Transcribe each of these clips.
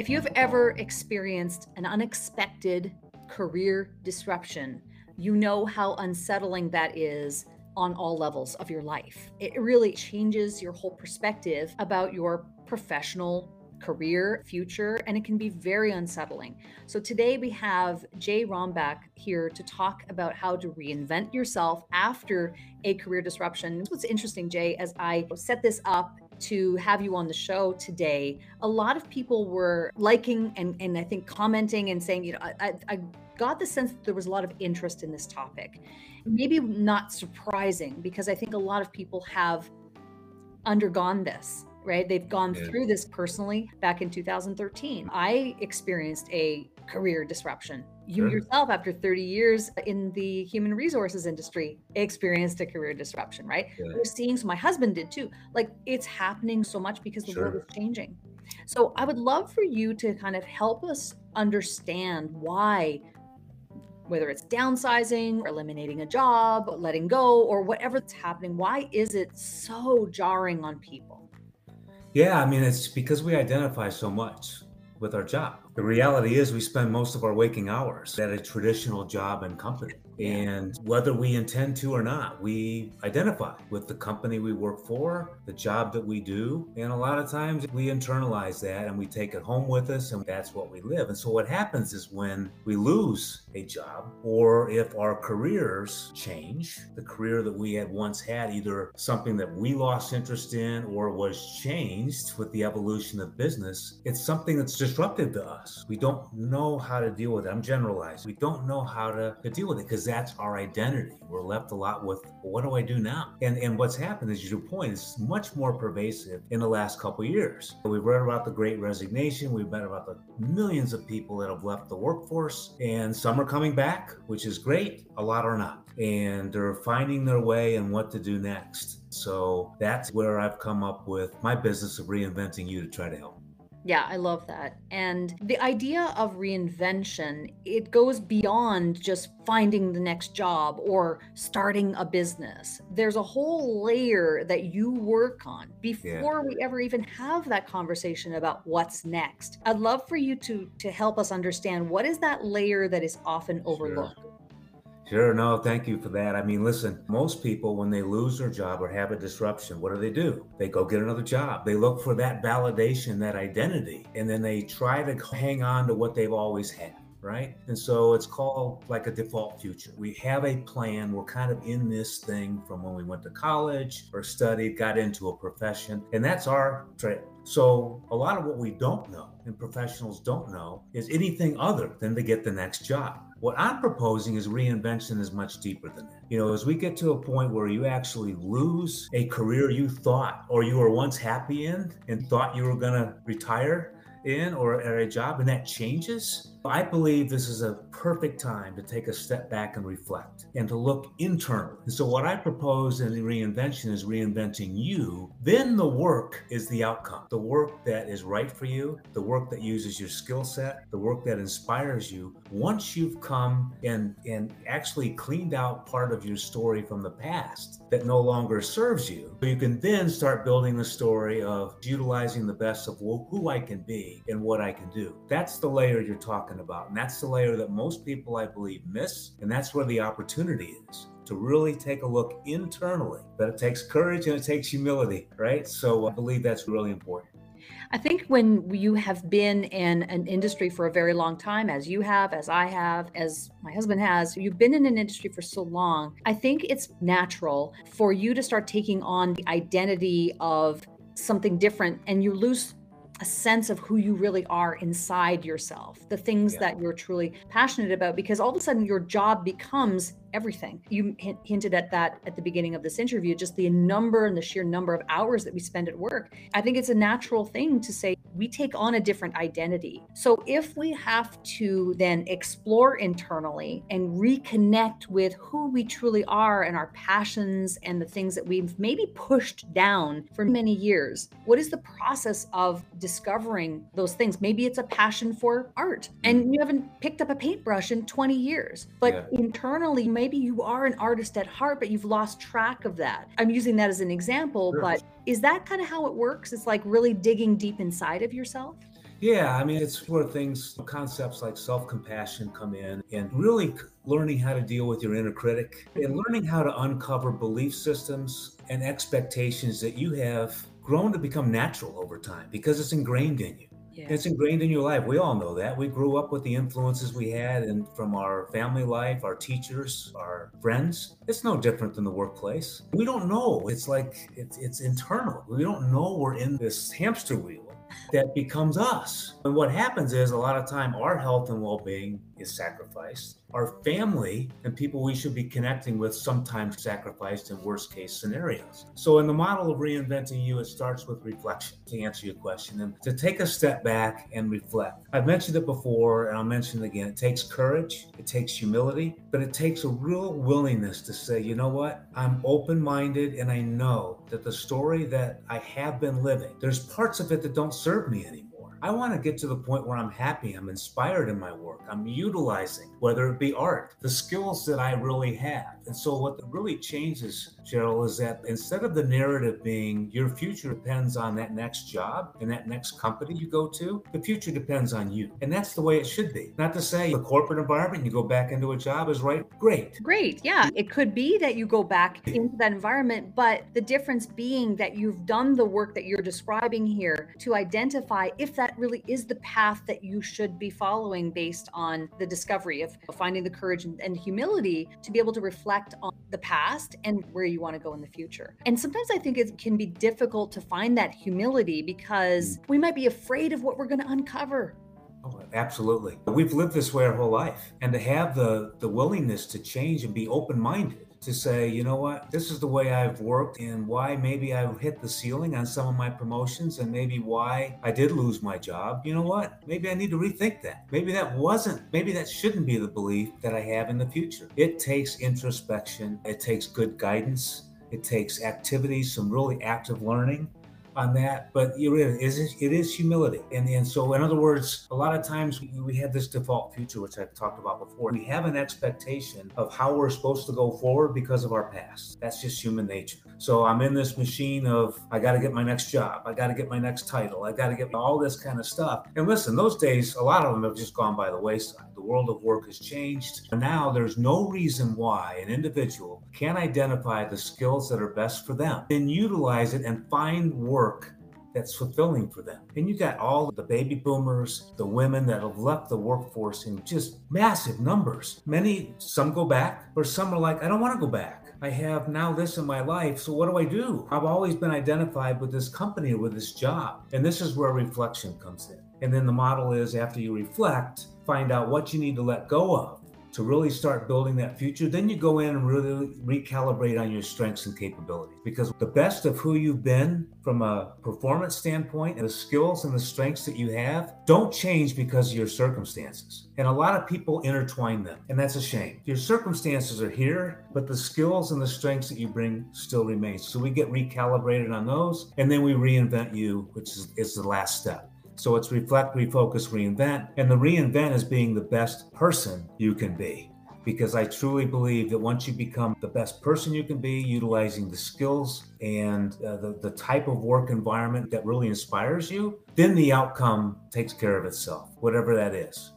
If you've ever experienced an unexpected career disruption, you know how unsettling that is on all levels of your life. It really changes your whole perspective about your professional career, future, and it can be very unsettling. So today we have Jay Rombach here to talk about how to reinvent yourself after a career disruption. What's interesting, Jay, as I set this up to have you on the show today, a lot of people were liking and, and I think commenting and saying, you know, I, I got the sense that there was a lot of interest in this topic. Maybe not surprising because I think a lot of people have undergone this right? They've gone yeah. through this personally back in 2013. I experienced a career disruption. You sure. yourself, after 30 years in the human resources industry, experienced a career disruption, right? Yeah. We're seeing, so my husband did too. Like it's happening so much because the sure. world is changing. So I would love for you to kind of help us understand why whether it's downsizing or eliminating a job, letting go, or whatever's happening, why is it so jarring on people? Yeah, I mean, it's because we identify so much with our job. The reality is, we spend most of our waking hours at a traditional job and company. And whether we intend to or not, we identify with the company we work for, the job that we do. And a lot of times we internalize that and we take it home with us, and that's what we live. And so, what happens is when we lose a job, or if our careers change, the career that we had once had, either something that we lost interest in or was changed with the evolution of business, it's something that's disruptive to us. We don't know how to deal with it. I'm generalizing. We don't know how to, to deal with it because that's our identity. We're left a lot with, what do I do now? And and what's happened is your point is much more pervasive in the last couple years. We've read about the great resignation. We've read about the millions of people that have left the workforce and some are coming back, which is great. A lot are not. And they're finding their way and what to do next. So that's where I've come up with my business of reinventing you to try to help. Yeah, I love that. And the idea of reinvention, it goes beyond just finding the next job or starting a business. There's a whole layer that you work on before yeah. we ever even have that conversation about what's next. I'd love for you to to help us understand what is that layer that is often overlooked. Sure. Sure, no, thank you for that. I mean, listen, most people, when they lose their job or have a disruption, what do they do? They go get another job. They look for that validation, that identity, and then they try to hang on to what they've always had right? And so it's called like a default future. We have a plan. We're kind of in this thing from when we went to college or studied, got into a profession, and that's our trail. So a lot of what we don't know and professionals don't know is anything other than to get the next job. What I'm proposing is reinvention is much deeper than that. You know, as we get to a point where you actually lose a career you thought or you were once happy in and thought you were going to retire in or at a job and that changes, I believe this is a perfect time to take a step back and reflect and to look internally. And so, what I propose in reinvention is reinventing you. Then the work is the outcome the work that is right for you, the work that uses your skill set, the work that inspires you. Once you've come and, and actually cleaned out part of your story from the past that no longer serves you, you can then start building the story of utilizing the best of who I can be and what I can do. That's the layer you're talking talking about. And that's the layer that most people, I believe, miss. And that's where the opportunity is to really take a look internally. But it takes courage and it takes humility, right? So I believe that's really important. I think when you have been in an industry for a very long time, as you have, as I have, as my husband has, you've been in an industry for so long, I think it's natural for you to start taking on the identity of something different and you lose a sense of who you really are inside yourself, the things yeah. that you're truly passionate about, because all of a sudden your job becomes everything. You hinted at that at the beginning of this interview, just the number and the sheer number of hours that we spend at work. I think it's a natural thing to say we take on a different identity. So if we have to then explore internally and reconnect with who we truly are and our passions and the things that we've maybe pushed down for many years, what is the process of discovering those things? Maybe it's a passion for art and mm. you haven't picked up a paintbrush in 20 years, but yeah. internally, maybe you are an artist at heart, but you've lost track of that. I'm using that as an example, sure. but is that kind of how it works? It's like really digging deep inside of yourself? Yeah, I mean, it's where things, concepts like self compassion come in and really learning how to deal with your inner critic and learning how to uncover belief systems and expectations that you have grown to become natural over time because it's ingrained in you. Yeah. It's ingrained in your life. We all know that. We grew up with the influences we had and from our family life, our teachers, our friends. It's no different than the workplace. We don't know. It's like it's, it's internal. We don't know we're in this hamster wheel that becomes us. And what happens is a lot of time our health and well-being is sacrificed. Our family and people we should be connecting with sometimes sacrificed in worst case scenarios. So, in the model of reinventing you, it starts with reflection to answer your question and to take a step back and reflect. I've mentioned it before and I'll mention it again. It takes courage, it takes humility, but it takes a real willingness to say, you know what? I'm open minded and I know that the story that I have been living, there's parts of it that don't serve me anymore. I want to get to the point where I'm happy, I'm inspired in my work, I'm utilizing, whether it be art, the skills that I really have. And so, what really changes, Cheryl, is that instead of the narrative being your future depends on that next job and that next company you go to, the future depends on you. And that's the way it should be. Not to say the corporate environment, you go back into a job is right. Great. Great. Yeah. It could be that you go back into that environment, but the difference being that you've done the work that you're describing here to identify if that really is the path that you should be following based on the discovery of finding the courage and, and humility to be able to reflect reflect on the past and where you want to go in the future. And sometimes I think it can be difficult to find that humility because mm. we might be afraid of what we're going to uncover. Oh, absolutely. We've lived this way our whole life. And to have the the willingness to change and be open-minded to say, you know what, this is the way I've worked and why maybe I've hit the ceiling on some of my promotions and maybe why I did lose my job. You know what? Maybe I need to rethink that. Maybe that wasn't, maybe that shouldn't be the belief that I have in the future. It takes introspection, it takes good guidance, it takes activities, some really active learning on that, but it is, it is humility. And, and so, in other words, a lot of times we, we have this default future, which I've talked about before. We have an expectation of how we're supposed to go forward because of our past. That's just human nature. So I'm in this machine of, I got to get my next job. I got to get my next title. I got to get all this kind of stuff. And listen, those days, a lot of them have just gone by the wayside. The world of work has changed. And now there's no reason why an individual can't identify the skills that are best for them, then utilize it and find work that's fulfilling for them. And you got all the baby boomers, the women that have left the workforce in just massive numbers. Many, some go back, or some are like, I don't want to go back. I have now this in my life. So what do I do? I've always been identified with this company with this job. And this is where reflection comes in. And then the model is after you reflect, find out what you need to let go of to really start building that future, then you go in and really recalibrate on your strengths and capabilities. Because the best of who you've been from a performance standpoint and the skills and the strengths that you have don't change because of your circumstances. And a lot of people intertwine them, and that's a shame. Your circumstances are here, but the skills and the strengths that you bring still remain. So we get recalibrated on those, and then we reinvent you, which is, is the last step. So it's reflect, refocus, reinvent. And the reinvent is being the best person you can be. Because I truly believe that once you become the best person you can be, utilizing the skills and uh, the, the type of work environment that really inspires you, then the outcome takes care of itself, whatever that is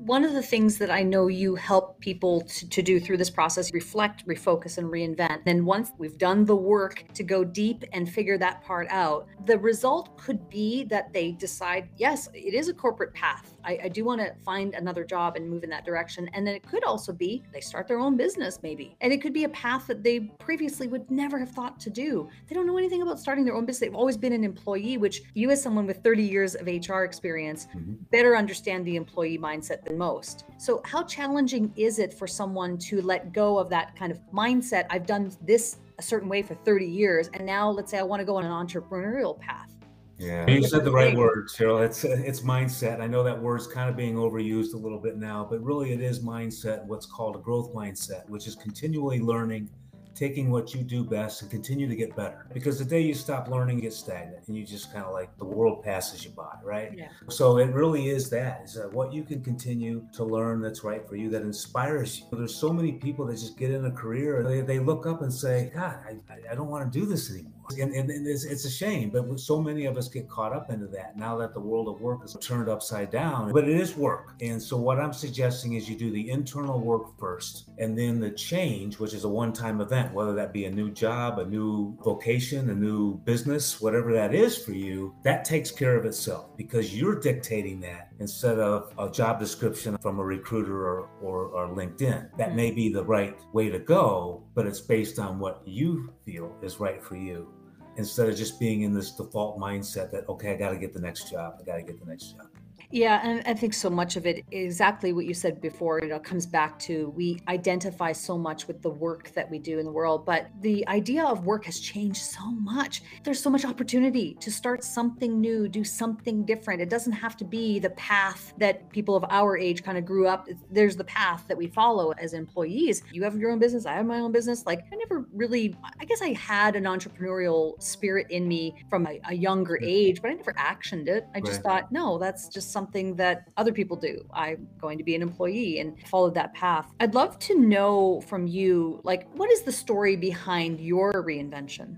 one of the things that I know you help people to, to, do through this process reflect, refocus, and reinvent. Then, once we've done the work to go deep and figure that part out, the result could be that they decide, yes, it is a corporate path. I, I do want to find another job and move in that direction. And then it could also be they start their own business, maybe. And it could be a path that they previously would never have thought to do. They don't know anything about starting their own business. They've always been an employee, which you, as someone with 30 years of HR experience, mm-hmm. better understand the employee mindset than most. So, how challenging is it for someone to let go of that kind of mindset? I've done this a certain way for 30 years, and now let's say I want to go on an entrepreneurial path. Yeah, you said the right word, Cheryl. It's it's mindset. I know that word's kind of being overused a little bit now, but really it is mindset. What's called a growth mindset, which is continually learning, taking what you do best and continue to get better. Because the day you stop learning, you get stagnant and you just kind of like the world passes you by, right? Yeah. So it really is that is that what you can continue to learn that's right for you, that inspires you. There's so many people that just get in a career and they, they look up and say, God, I, I don't want to do this anymore. And, and, and it's, it's, a shame, but so many of us get caught up into that now that the world of work is turned upside down. But it is work. And so, what I'm suggesting is you do the internal work first, and then the change, which is a one time event, whether that be a new job, a new vocation, a new business, whatever that is for you, that takes care of itself because you're dictating that instead of a job description from a recruiter or, or, or LinkedIn. That mm. may be the right way to go, but it's based on what you feel is right for you instead of just being in this default mindset that, okay, I got to get the next job. I got to get the next job. Yeah, and I think so much of it exactly what you said before, you know, comes back to we identify so much with the work that we do in the world, but the idea of work has changed so much. There's so much opportunity to start something new, do something different. It doesn't have to be the path that people of our age kind of grew up. There's the path that we follow as employees. You have your own business, I have my own business. Like I never really I guess I had an entrepreneurial spirit in me from a, a younger mm. age, but I never actioned it. I just right. thought, no, that's just something that other people do. I'm going to be an employee and followed that path. I'd love to know from you, like, what is the story behind your reinvention?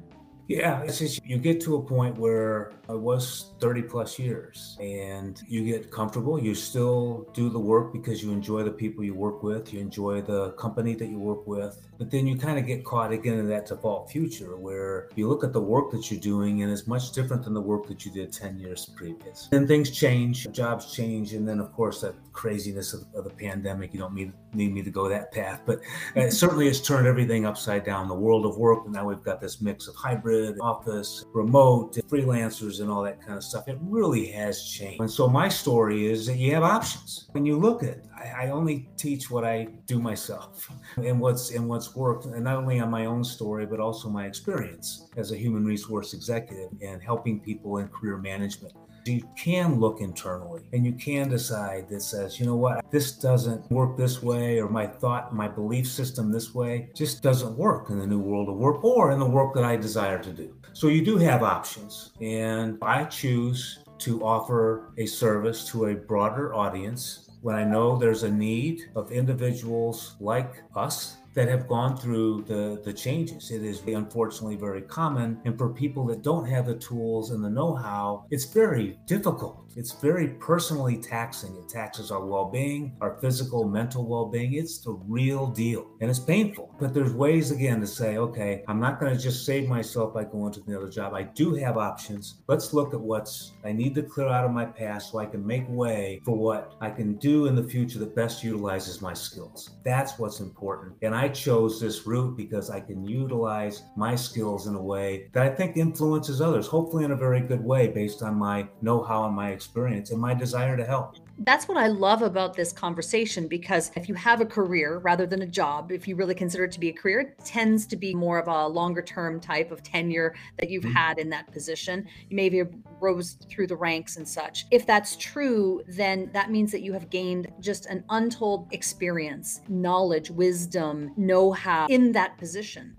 Yeah, it's just you get to a point where it was 30 plus years and you get comfortable. You still do the work because you enjoy the people you work with, you enjoy the company that you work with. But then you kind of get caught again in that default future where you look at the work that you're doing and it's much different than the work that you did 10 years previous. Then things change, jobs change, and then, of course, that craziness of, of the pandemic. You don't need, need me to go that path, but uh, it certainly has turned everything upside down. The world of work, now we've got this mix of hybrid, office, remote, freelancers, and all that kind of stuff. It really has changed. And so my story is that you have options. When you look at, I, I only teach what I do myself and what's and what's worked, and not only on my own story, but also my experience as a human resource executive and helping people in career management. You can look internally and you can decide that says, you know what, this doesn't work this way, or my thought, my belief system this way just doesn't work in the new world of work or in the work that I desire to do. So you do have options. And I choose to offer a service to a broader audience when I know there's a need of individuals like us that have gone through the, the changes. It is unfortunately very common. And for people that don't have the tools and the know how, it's very difficult. It's very personally taxing. It taxes our well being, our physical, mental well being. It's the real deal. And it's painful. But there's ways, again, to say, okay, I'm not going to just save myself by going to another job. I do have options. Let's look at what's I need to clear out of my past so I can make way for what I can do in the future that best utilizes my skills. That's what's important. And I I chose this route because I can utilize my skills in a way that I think influences others, hopefully in a very good way based on my know how and my experience and my desire to help. That's what I love about this conversation because if you have a career rather than a job, if you really consider it to be a career, it tends to be more of a longer term type of tenure that you've mm-hmm. had in that position. You maybe rose through the ranks and such. If that's true, then that means that you have gained just an untold experience, knowledge, wisdom, know how in that position.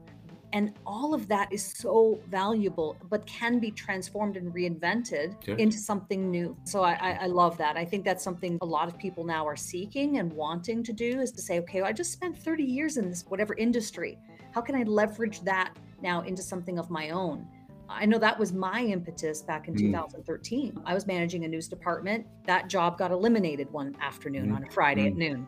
And all of that is so valuable, but can be transformed and reinvented yeah. into something new. So I, I, I, love that. I think that's something a lot of people now are seeking and wanting to do is to say, okay, well, I just spent 30 years in this whatever industry. How can I leverage that now into something of my own? I know that was my impetus back in mm. 2013. I was managing a news department. That job got eliminated one afternoon mm. on a Friday mm. at noon.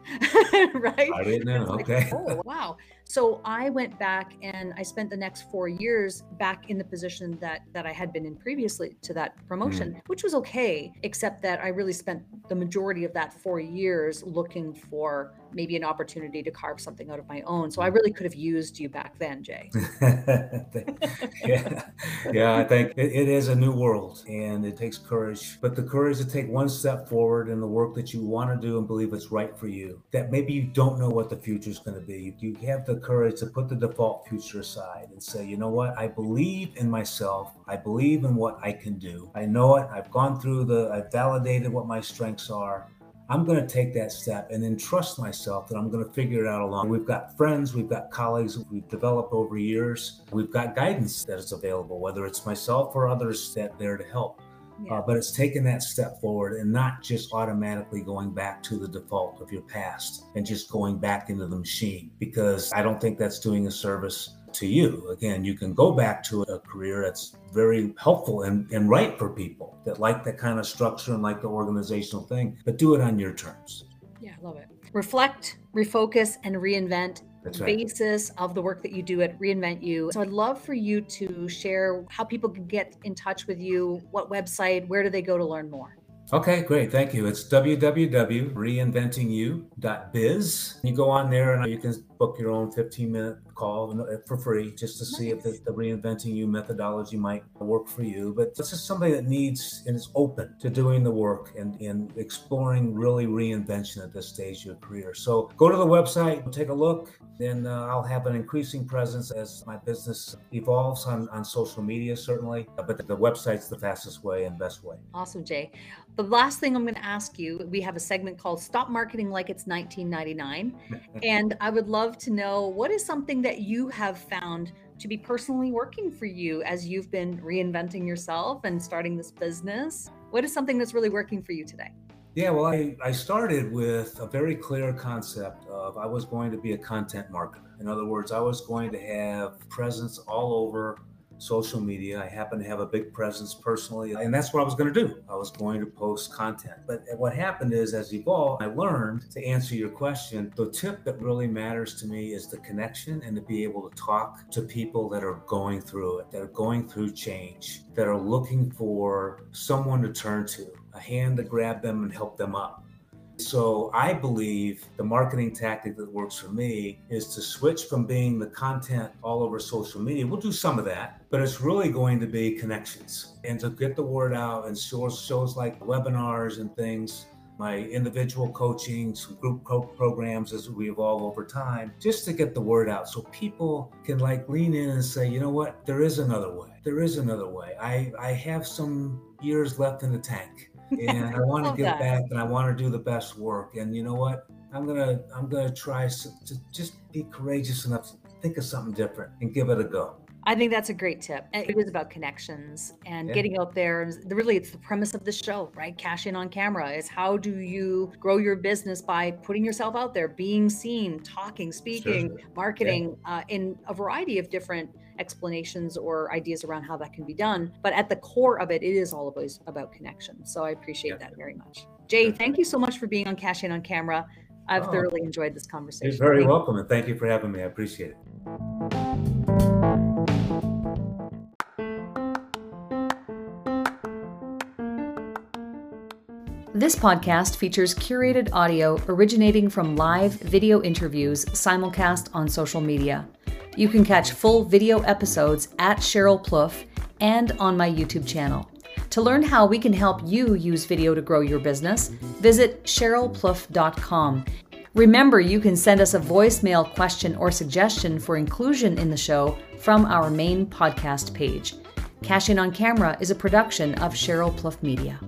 right? Friday at noon. Okay. oh, wow. So I went back and I spent the next four years back in the position that that I had been in previously to that promotion, mm. which was okay, except that I really spent the majority of that four years looking for maybe an opportunity to carve something out of my own. So I really could have used you back then, Jay. yeah, yeah. I think it, it is a new world, and it takes courage. But the courage to take one step forward in the work that you want to do and believe it's right for you. That maybe you don't know what the future is going to be. You have the the courage to put the default future aside and say, you know what? I believe in myself. I believe in what I can do. I know it. I've gone through the, I've validated what my strengths are. I'm going to take that step and then trust myself that I'm going to figure it out along. We've got friends, we've got colleagues we've developed over years. We've got guidance that is available, whether it's myself or others that there to help. Yeah. Uh, but it's taking that step forward and not just automatically going back to the default of your past and just going back into the machine because I don't think that's doing a service to you. Again, you can go back to a career that's very helpful and, and right for people that like that kind of structure and like the organizational thing, but do it on your terms. Yeah, I love it. Reflect, refocus, and reinvent That's right. basis of the work that you do at Reinvent You. So I'd love for you to share how people can get in touch with you, what website, where do they go to learn more? Okay, great. Thank you. It's www.reinventingyou.biz. You go on there and you can book your own 15 minute call uh, for free just to see if the, the reinventing you methodology might work for you. But this is something that needs and is open to doing the work and, and exploring really reinvention at this stage of your career. So go to the website, take a look. Then uh, I'll have an increasing presence as my business evolves on, on social media, certainly. But the website's the fastest way and best way. Awesome, Jay. The last thing I'm going to ask you, we have a segment called Stop Marketing Like It's 1999. and I would love to know what is something that you have found to be personally working for you as you've been reinventing yourself and starting this business? What is something that's really working for you today? Yeah, well, I, I started with a very clear concept of I was going to be a content marketer. In other words, I was going to have presence all over social media. I happen to have a big presence personally, and that's what I was going to do. I was going to post content. But what happened is, as evolved, I learned to answer your question. The tip that really matters to me is the connection and to be able to talk to people that are going through it, that are going through change, that are looking for someone to turn to, a hand to grab them and help them up. So I believe the marketing tactic that works for me is to switch from being the content all over social media. We'll do some of that, but it's really going to be connections and to get the word out and shows shows like webinars and things my individual coaching, some group co- programs as we evolve over time, just to get the word out so people can like lean in and say, you know what, there is another way. There is another way. I, I have some years left in the tank and I want to give that. back and I want to do the best work. And you know what? I'm gonna I'm gonna try to just be courageous enough to think of something different and give it a go. I think that's a great tip. It is about connections and Yeah. getting out there. Really, it's the premise of the show, right? Cash in on camera is how do you grow your business by putting yourself out there, being seen, talking, speaking, marketing uh, in a variety of different explanations or ideas around how that can be done. But at the core of it, it is all always about connection. So I appreciate Yeah. that very much. Jay, Sure. thank you so much for being on Cash in on camera. I've Oh. thoroughly enjoyed this conversation. You're very Thank you. welcome and thank you for having me. I appreciate it. This podcast features curated audio originating from live video interviews simulcast on social media. You can catch full video episodes at Cheryl Plouffe and on my YouTube channel. To learn how we can help you use video to grow your business, visit CherylPlouffe.com. Remember, you can send us a voicemail question or suggestion for inclusion in the show from our main podcast page. Cash In on Camera is a production of Cheryl Plouffe Media.